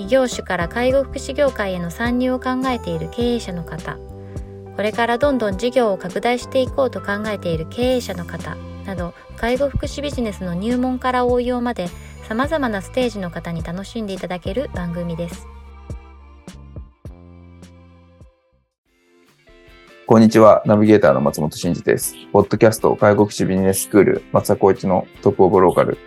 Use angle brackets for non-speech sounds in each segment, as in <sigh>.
異業種から介護福祉業界への参入を考えている経営者の方これからどんどん事業を拡大していこうと考えている経営者の方など介護福祉ビジネスの入門から応用までさまざまなステージの方に楽しんでいただける番組ですこんにちは。ナビゲーターの松本慎二です。ポッドキャスト介護福祉ビジネススクール松田光一のトップオブローカル。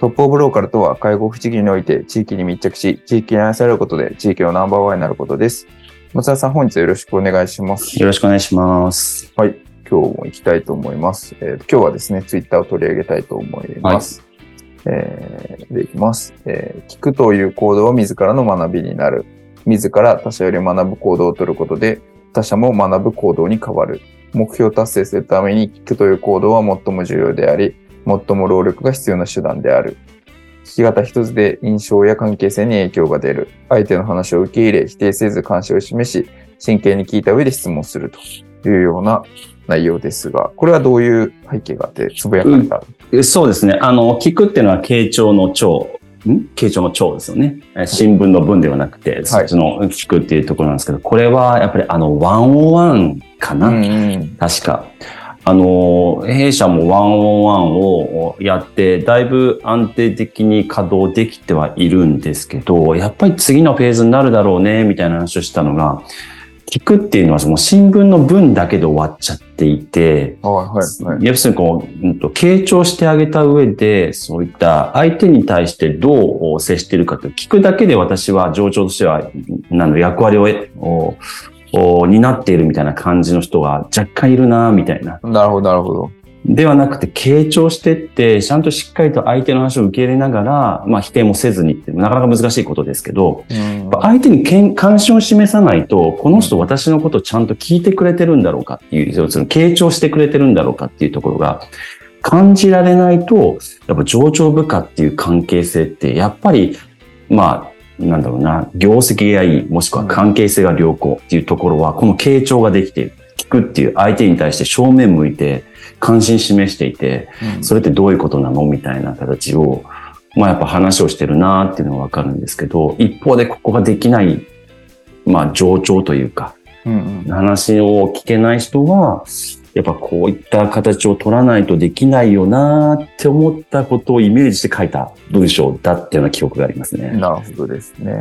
トップオブローカルとは介護福祉業において地域に密着し、地域に愛されることで地域のナンバーワンになることです。松田さん、本日はよろしくお願いします。よろしくお願いします。はい。今日も行きたいと思います。えー今日はですね、ツイッターを取り上げたいと思います。えーで、いきます、えー聞くという行動は自らの学びになる。自ら他者より学ぶ行動を取ることで、他者も学ぶ行動に変わる。目標を達成するために聞くという行動は最も重要であり、最も労力が必要な手段である。聞き方一つで印象や関係性に影響が出る。相手の話を受け入れ、否定せず関心を示し、真剣に聞いた上で質問するというような内容ですが、これはどういう背景があって、つぶやかれた、えそうですね。あの、聞くっていうのは傾聴の聴。ん？傾聴の聴ですよね。え新聞の文ではなくて、そっちの聞くっていうところなんですけど、これはやっぱりあの、ワンオンワンかな、うんうん確か。あの、弊社もワンオンワンをやって、だいぶ安定的に稼働できてはいるんですけど、やっぱり次のフェーズになるだろうね、みたいな話をしたのが、聞くっていうのはその新聞の文だけで終わっちゃっていて、はいはいはい。要するにこう、うんと、傾聴してあげた上で、そういった相手に対してどう接しているかと聞くだけで私は上長としては、なんの役割をえおお担っているみたいな感じの人が若干いるな、みたいな。なるほど、なるほど。ではなくて、傾聴してって、ちゃんとしっかりと相手の話を受け入れながら、まあ否定もせずにって、なかなか難しいことですけど、うん相手にけん関心を示さないと、この人私のことをちゃんと聞いてくれてるんだろうかっていう、要するに傾聴してくれてるんだろうかっていうところが感じられないと、やっぱ上長部下っていう関係性って、やっぱり、まあ、なんだろうな、業績がいい、もしくは関係性が良好っていうところは、この傾聴ができている。聞くっていう相手に対して正面向いて、関心示していて、うんそれってどういうことなのみたいな形を、まあやっぱ話をしてるなっていうのがわかるんですけど、一方でここができない、まあ上長というか、話を聞けない人は、やっぱこういった形を取らないとできないよなって思ったことをイメージして書いた文章だっていうような記憶がありますね。なるほどですね。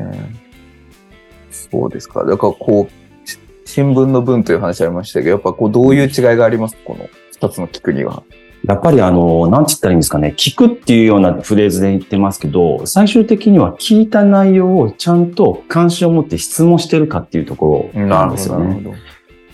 そうですか。だからこう、し新聞の文という話ありましたけど、やっぱこうどういう違いがあります？この二つの聞くには。やっぱりあの、なんて言ったらいいんですかね、聞くっていうようなフレーズで言ってますけど、最終的には聞いた内容をちゃんと関心を持って質問してるかっていうところなんですよね。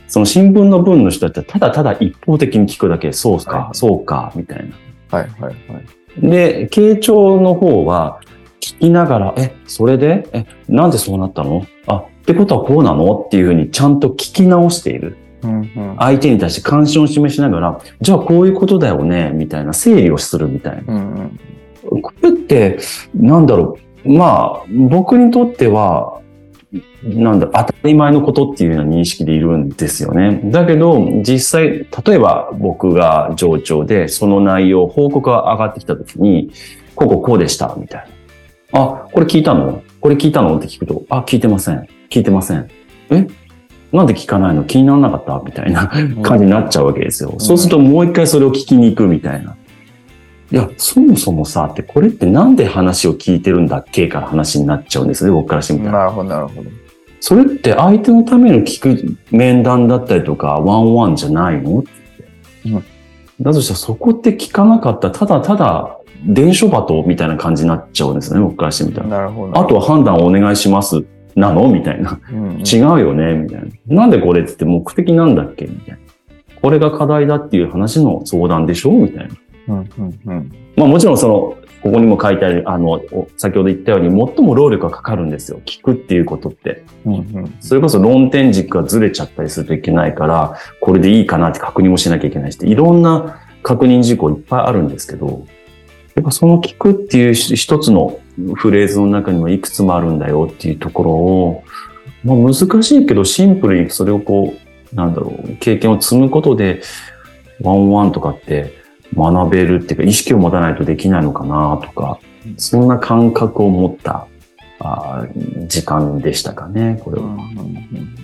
その新聞の文の人ってただただ一方的に聞くだけ、そうか、はいそうか、みたいな。はいはいはい。で、傾聴の方は聞きながら、え、それで？え、なんでそうなったの？あ、ってことはこうなの？っていうふうにちゃんと聞き直している。うんうん相手に対して関心を示しながら、じゃあこういうことだよね、みたいな整理をするみたいな。うんうんこれって、なんだろう。まあ、僕にとっては、なんだ、当たり前のことっていうような認識でいるんですよね。だけど、実際、例えば僕が上長で、その内容、報告が上がってきたときに、こうこうこうでした、みたいな。あ、これ聞いたの？これ聞いたの？って聞くと、あ、聞いてません。聞いてません。え？なんで聞かないの？気にならなかった？みたいな感じになっちゃうわけですよ。そうするともう一回それを聞きに行くみたいな。いや、そもそもさ、ってこれってなんで話を聞いてるんだっけから話になっちゃうんですね、僕からしてみたら。なるほどなるほど。それって相手のための聞く面談だったりとか、ワンワンじゃないの？ってうんだとしたらそこって聞かなかったら、ただただ伝書鳩みたいな感じになっちゃうんですね、僕からしてみたら。なるほど。あとは判断をお願いします。なの？みたいな。うんうん、違うよね？みたいな。なんでこれって言って目的なんだっけ？みたいな。これが課題だっていう話の相談でしょ？みたいな。うんうんうん。まあもちろんその、ここにも書いてある、あの、お先ほど言ったように、最も労力がかかるんですよ。聞くっていうことって。うんうんそれこそ論点軸がずれちゃったりするといけないから、これでいいかなって確認もしなきゃいけないし、いろんな確認事項いっぱいあるんですけど、やっぱその聞くっていう一つのフレーズの中にもいくつもあるんだよっていうところを、まあ難しいけどシンプルにそれをこう、なんだろう、経験を積むことで、ワンワンとかって学べるっていうか、意識を持たないとできないのかなとか、そんな感覚を持ったあー時間でしたかね、これは。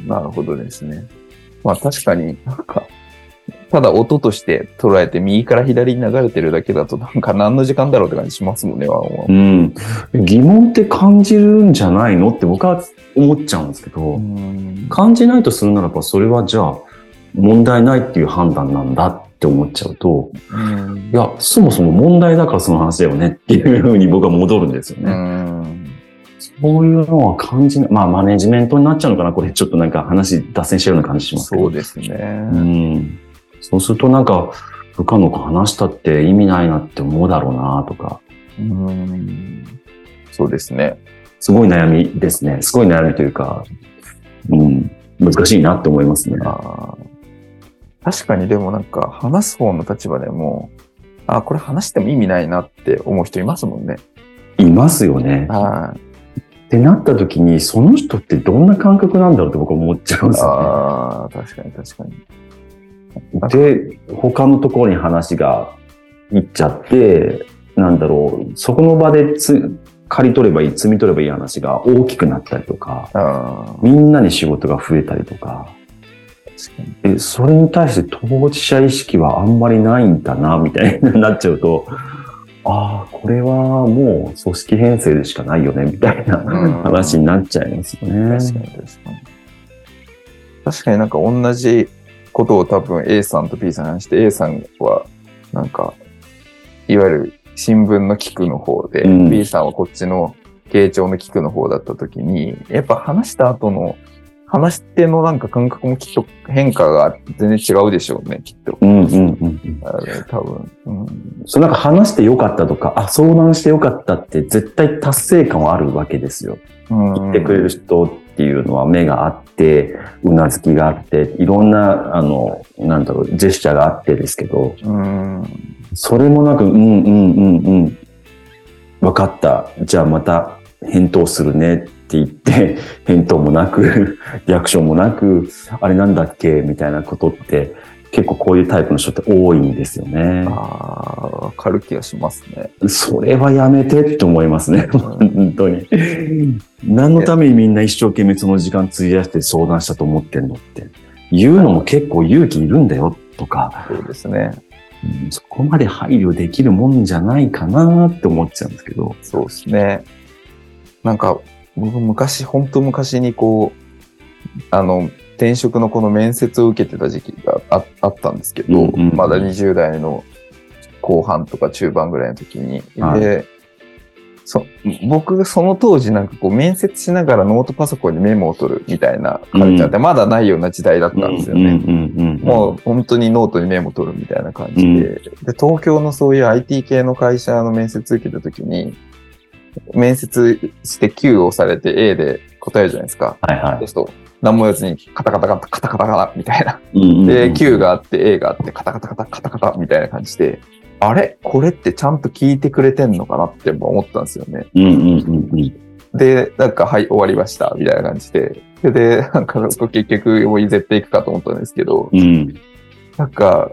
なるほどですね。まあ確かになんか、ただ音として捉えて右から左に流れてるだけだとなんか何の時間だろうって感じしますもんね、ワンワンうん。疑問って感じるんじゃないのって僕は思っちゃうんですけど、うん感じないとするならば、それはじゃあ、問題ないっていう判断なんだって思っちゃうと、うんいや、そもそも問題だからその話だよねっていうふうに僕は戻るんですようね。んそういうのは感じない。まあ、マネジメントになっちゃうのかなこれちょっとなんか話脱線してるような感じしますけど。そうですね。うん。そうするとなんか、部下の子話したって意味ないなって思うだろうなとか、うんそうですね。すごい悩みですね。すごい悩みというか、うん、難しいなって思いますね。あー確かにでもなんか話す方の立場でも、あ、これ話しても意味ないなって思う人いますもんね。いますよね。はい。ってなった時に、その人ってどんな感覚なんだろうって僕は思っちゃうんですよああ、確かに確かに。ね。で、他のところに話が行っちゃって、なんだろう、そこの場でつ借り取ればいい、摘み取ればいい話が大きくなったりとか、みんなに仕事が増えたりとか、確かに。え、それに対して当事者意識はあんまりないんだな、みたいになっちゃうと、<laughs> ああ、これはもう組織編成でしかないよね、みたいなうん話になっちゃいますよね。確かに確かに。確かになんか同じことを多分 A さんと B さんに話して、A さんはなんか、いわゆる新聞の聞くの方で、うん B さんはこっちの傾聴の聞くの方だった時に、やっぱ話した後の、話し手のなんか感覚もきっと変化が全然違うでしょうね、きっと。うんうんうん多分。うんそうなんか話してよかったとか、あ、相談してよかったって絶対達成感はあるわけですよ。うん言ってくれる人っていうのは目があって、うなずきがあって、いろんな、あの、なんだろう、ジェスチャーがあってですけど、うん。それもなく、うんうんうんうん、わかった。じゃあまた返答するねって言って、<laughs> 返答もなく、リアクションもなく、あれなんだっけ？みたいなことって、結構こういうタイプの人って多いんですよね。ああ、わかる気がしますね。それはやめてって思いますね。うん本当に。何のためにみんな一生懸命その時間費やして相談したと思ってんのって。言うのも結構勇気いるんだよとか、そうですね。うんそこまで配慮できるもんじゃないかなって思っちゃうんですけど。そうですね。なんか、僕昔、本当昔にこう、あの、転職のこの面接を受けてた時期がああったんですけど、うんうんうんまだ20代の後半とか中盤ぐらいの時に。はい。で、そ僕がその当時なんかこう面接しながらノートパソコンにメモを取るみたいなカルチャーってまだないような時代だったんですよね。うんうんうんうん。もう本当にノートにメモ取るみたいな感じで、で、東京のそういう IT 系の会社の面接受けたときに、面接して Q をされて A で答えるじゃないですか。はいはそうすると、何も言わずにカタカタカタカタカタカタみたいな。い。うんうんうんで、Q があって A があってカタカタカタカタカタみたいな感じで、あれ？これってちゃんと聞いてくれてんのかなって思ったんですよね。うんうんうんうん。で、なんか、はい、終わりました、みたいな感じで。で、でなんか、結局、もう絶対行くかと思ったんですけど、うん。なんか、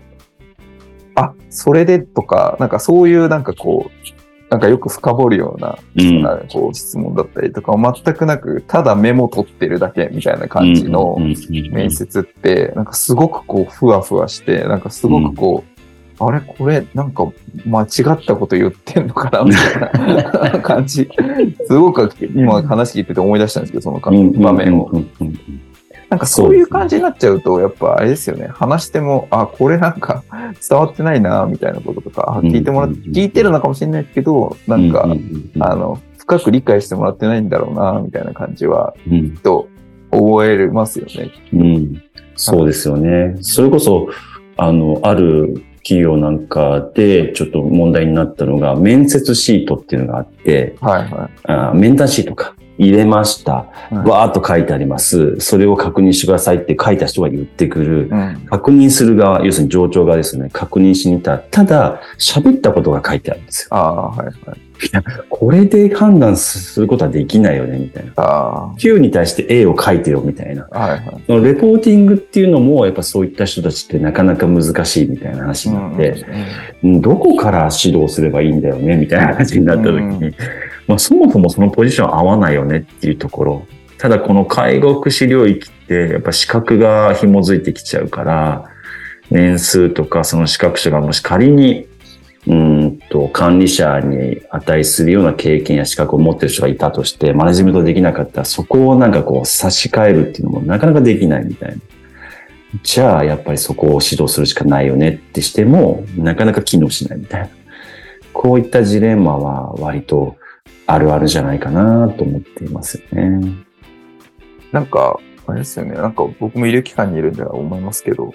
あ、それでとか、なんかそういうなんかこう、なんかよく深掘るような、うん。なんかこう質問だったりとか、全くなく、ただメモ取ってるだけみたいな感じの面接って、なんかすごくこう、ふわふわして、なんかすごくこう、あれ？これ、なんか間違ったこと言ってんのかな？<laughs> みたいな感じ。すごく今話聞いてて思い出したんですけど、その場面を。なんかそういう感じになっちゃうと、やっぱあれですよね。話しても、あ、これなんか <laughs> 伝わってないな、みたいなこととか、あ聞いてもらっうんうんうん聞いてるのかもしれないけど、なんか、あの、深く理解してもらってないんだろうな、みたいな感じは、うんきっと覚えますよね。うん、そうですよね。それこそ、あの、ある企業なんかでちょっと問題になったのが、面接シートっていうのがあって、はいはい。あ面談シートか。入れました。はいわーっと書いてあります。それを確認してくださいって書いた人が言ってくる。うん。確認する側、要するに上長側ですね。確認しに行ったら、ただ、喋ったことが書いてあるんですよ。ああ、はいはい。これで判断することはできないよね、みたいな。あ Q に対して A を書いてよ、みたいな。あ、はいはい。そのレポーティングっていうのも、やっぱそういった人たちってなかなか難しいみたいな話になって、うんどこから指導すればいいんだよね、みたいな話になった時に、うまあ、そもそもそのポジション合わないよねっていうところ。ただこの介護福祉領域って、やっぱ資格が紐づいてきちゃうから、年数とかその資格者がもし仮に、うんと、管理者に値するような経験や資格を持ってる人がいたとして、マネジメントできなかったら、そこをなんかこう差し替えるっていうのもなかなかできないみたいな。じゃあ、やっぱりそこを指導するしかないよねってしても、なかなか機能しないみたいな。こういったジレンマは割とあるあるじゃないかなと思っていますよね。なんか、あれですよね。なんか僕も医療機関にいるんでは思いますけど、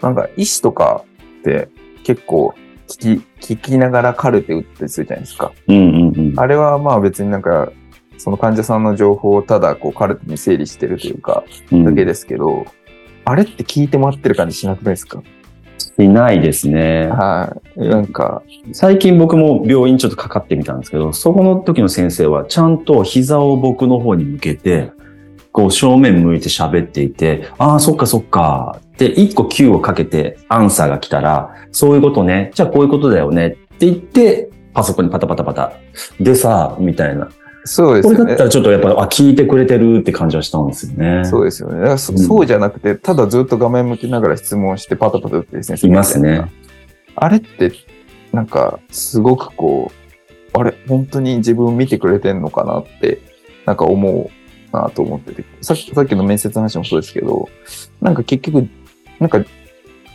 なんか医師とかって結構聞き、聞きながらカルテ打ったりするじゃないですか。うんうんうん。あれはまあ別になんか、その患者さんの情報をただこうカルテに整理してるというか、うんだけですけど、あれって聞いてもらってる感じしなくないですか？いないですね。はい。なんか、最近僕も病院ちょっとかかってみたんですけど、そこの時の先生はちゃんと膝を僕の方に向けて、こう正面向いて喋っていて、ああ、そっかそっか。で、一個 Q をかけてアンサーが来たら、そういうことね。じゃあこういうことだよね。って言って、パソコンにパタパタパタ。でさ、みたいな。そうですよねこれだった。らちょっとやっぱ、あ、聞いてくれてるって感じはしたんですよね。そうですよね。だからそうんそうじゃなくて、ただずっと画面向きながら質問してパタパタ打ってる先生いますね。あれって、なんか、すごくこう、あれ、本当に自分見てくれてんのかなって、なんか思うなと思ってて、さっき、さっきの面接の話もそうですけど、なんか結局、なんか、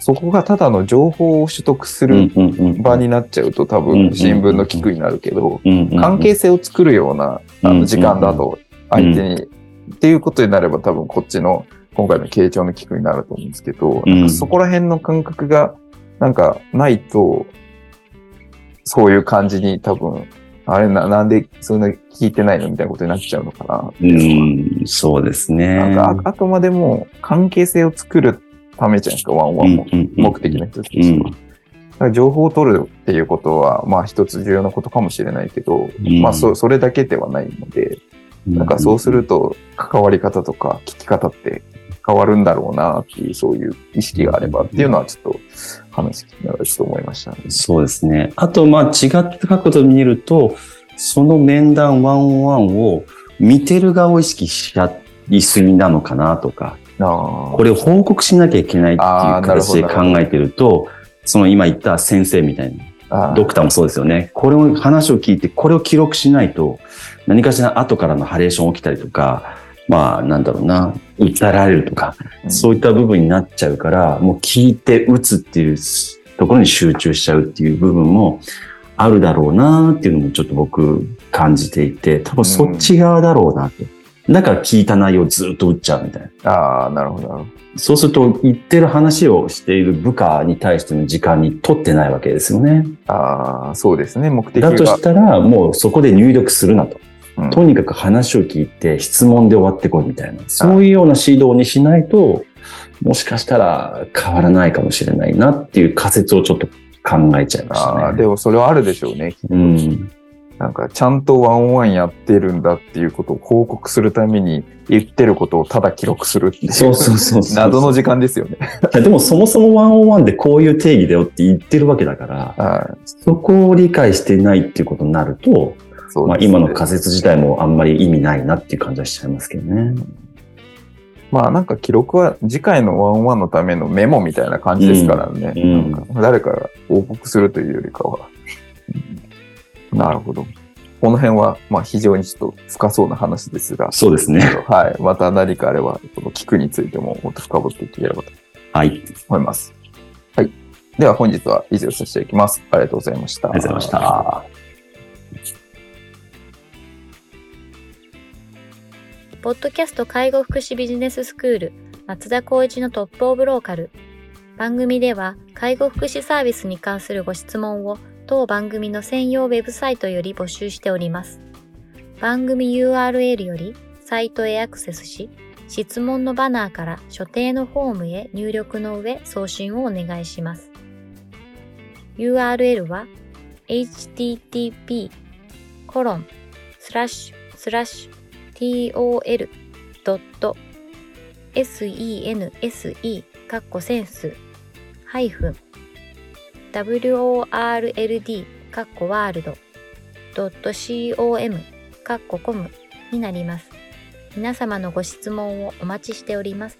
そこがただの情報を取得する場になっちゃうと多分新聞の聞くになるけど、関関係性を作るようなあうんの時間だと相手に、っていうことになれば多分こっちの今回の傾聴の聞くになると思うんですけど、うん。なんかそこら辺の感覚がなんかないと、そういう感じに多分、あれな、なんでそんな聞いてないのみたいなことになっちゃうのかなうん、そうですね。なんかああくまでも関係性を作るためじゃないですか、ワンワンも。目的の一つとしては。だから情報を取るっていうことは、まあ一つ重要なことかもしれないけど、うんまあそそれだけではないので、なんかそうすると関わり方とか聞き方って変わるんだろうなっていうそういう意識があればっていうのはちょっと話聞きながらちょっと思いましたね。そうですね。あと、まあ、違った角度で見ると、その面談ワンオンワンを見てる側を意識しちゃいすぎなのかなとか、あこれを報告しなきゃいけないっていう形どで考えてると、その今言った先生みたいな、あドクターもそうですよね。これを、話を聞いて、これを記録しないと、何かしら後からのハレーション起きたりとか、まあ、なんだろうな、訴えられるとか、そういった部分になっちゃうから、もう聞いて打つっていうところに集中しちゃうっていう部分もあるだろうなっていうのもちょっと僕感じていて、多分そっち側だろうなと。だから聞いた内容をずっと打っちゃうみたいな。ああ、なるほどなるほど。そうすると言ってる話をしている部下に対しての時間に取ってないわけですよね。ああ、そうですね。目的が。だとしたらもうそこで入力するなと。うんとにかく話を聞いて質問で終わってこいみたいな、そういうような指導にしないと、もしかしたら変わらないかもしれないなっていう仮説をちょっと考えちゃいましたああ、ね。でもそれはあるでしょうね。うん。なんか、ちゃんとワンオンワンやってるんだっていうことを報告するために言ってることをただ記録するっていう。そうそうそうそう。謎の時間ですよね。でもそもそもワンオンワンでこういう定義だよって言ってるわけだから、はい。そこを理解していないっていうことになると、まあ、今の仮説自体もあんまり意味ないなっていう感じはしちゃいますけどね。まあなんか記録は次回のワンオンワンのためのメモみたいな感じですからね。うんうんなんか誰かが報告するというよりかは。うんなるほど。この辺はまあ非常にちょっと深そうな話ですが、そうですね。はい。また何かあれば、この聞くについてももっと深掘っていければとはい。思います。はい。では本日は以上させていただきます。ありがとうございました。ありがとうございました。ポッドキャスト介護福祉ビジネススクール松田光一のトップオブローカル番組では介護福祉サービスに関するご質問を当番組の専用ウェブサイトより募集しております。番組 URL よりサイトへアクセスし、質問のバナーから所定のフォームへ入力の上送信をお願いします。URL は http コロンスラッシュスラッシュ tol.sense カッコセンスハイフン world かっこワールド .com かっこコムになります。皆様のご質問をお待ちしております。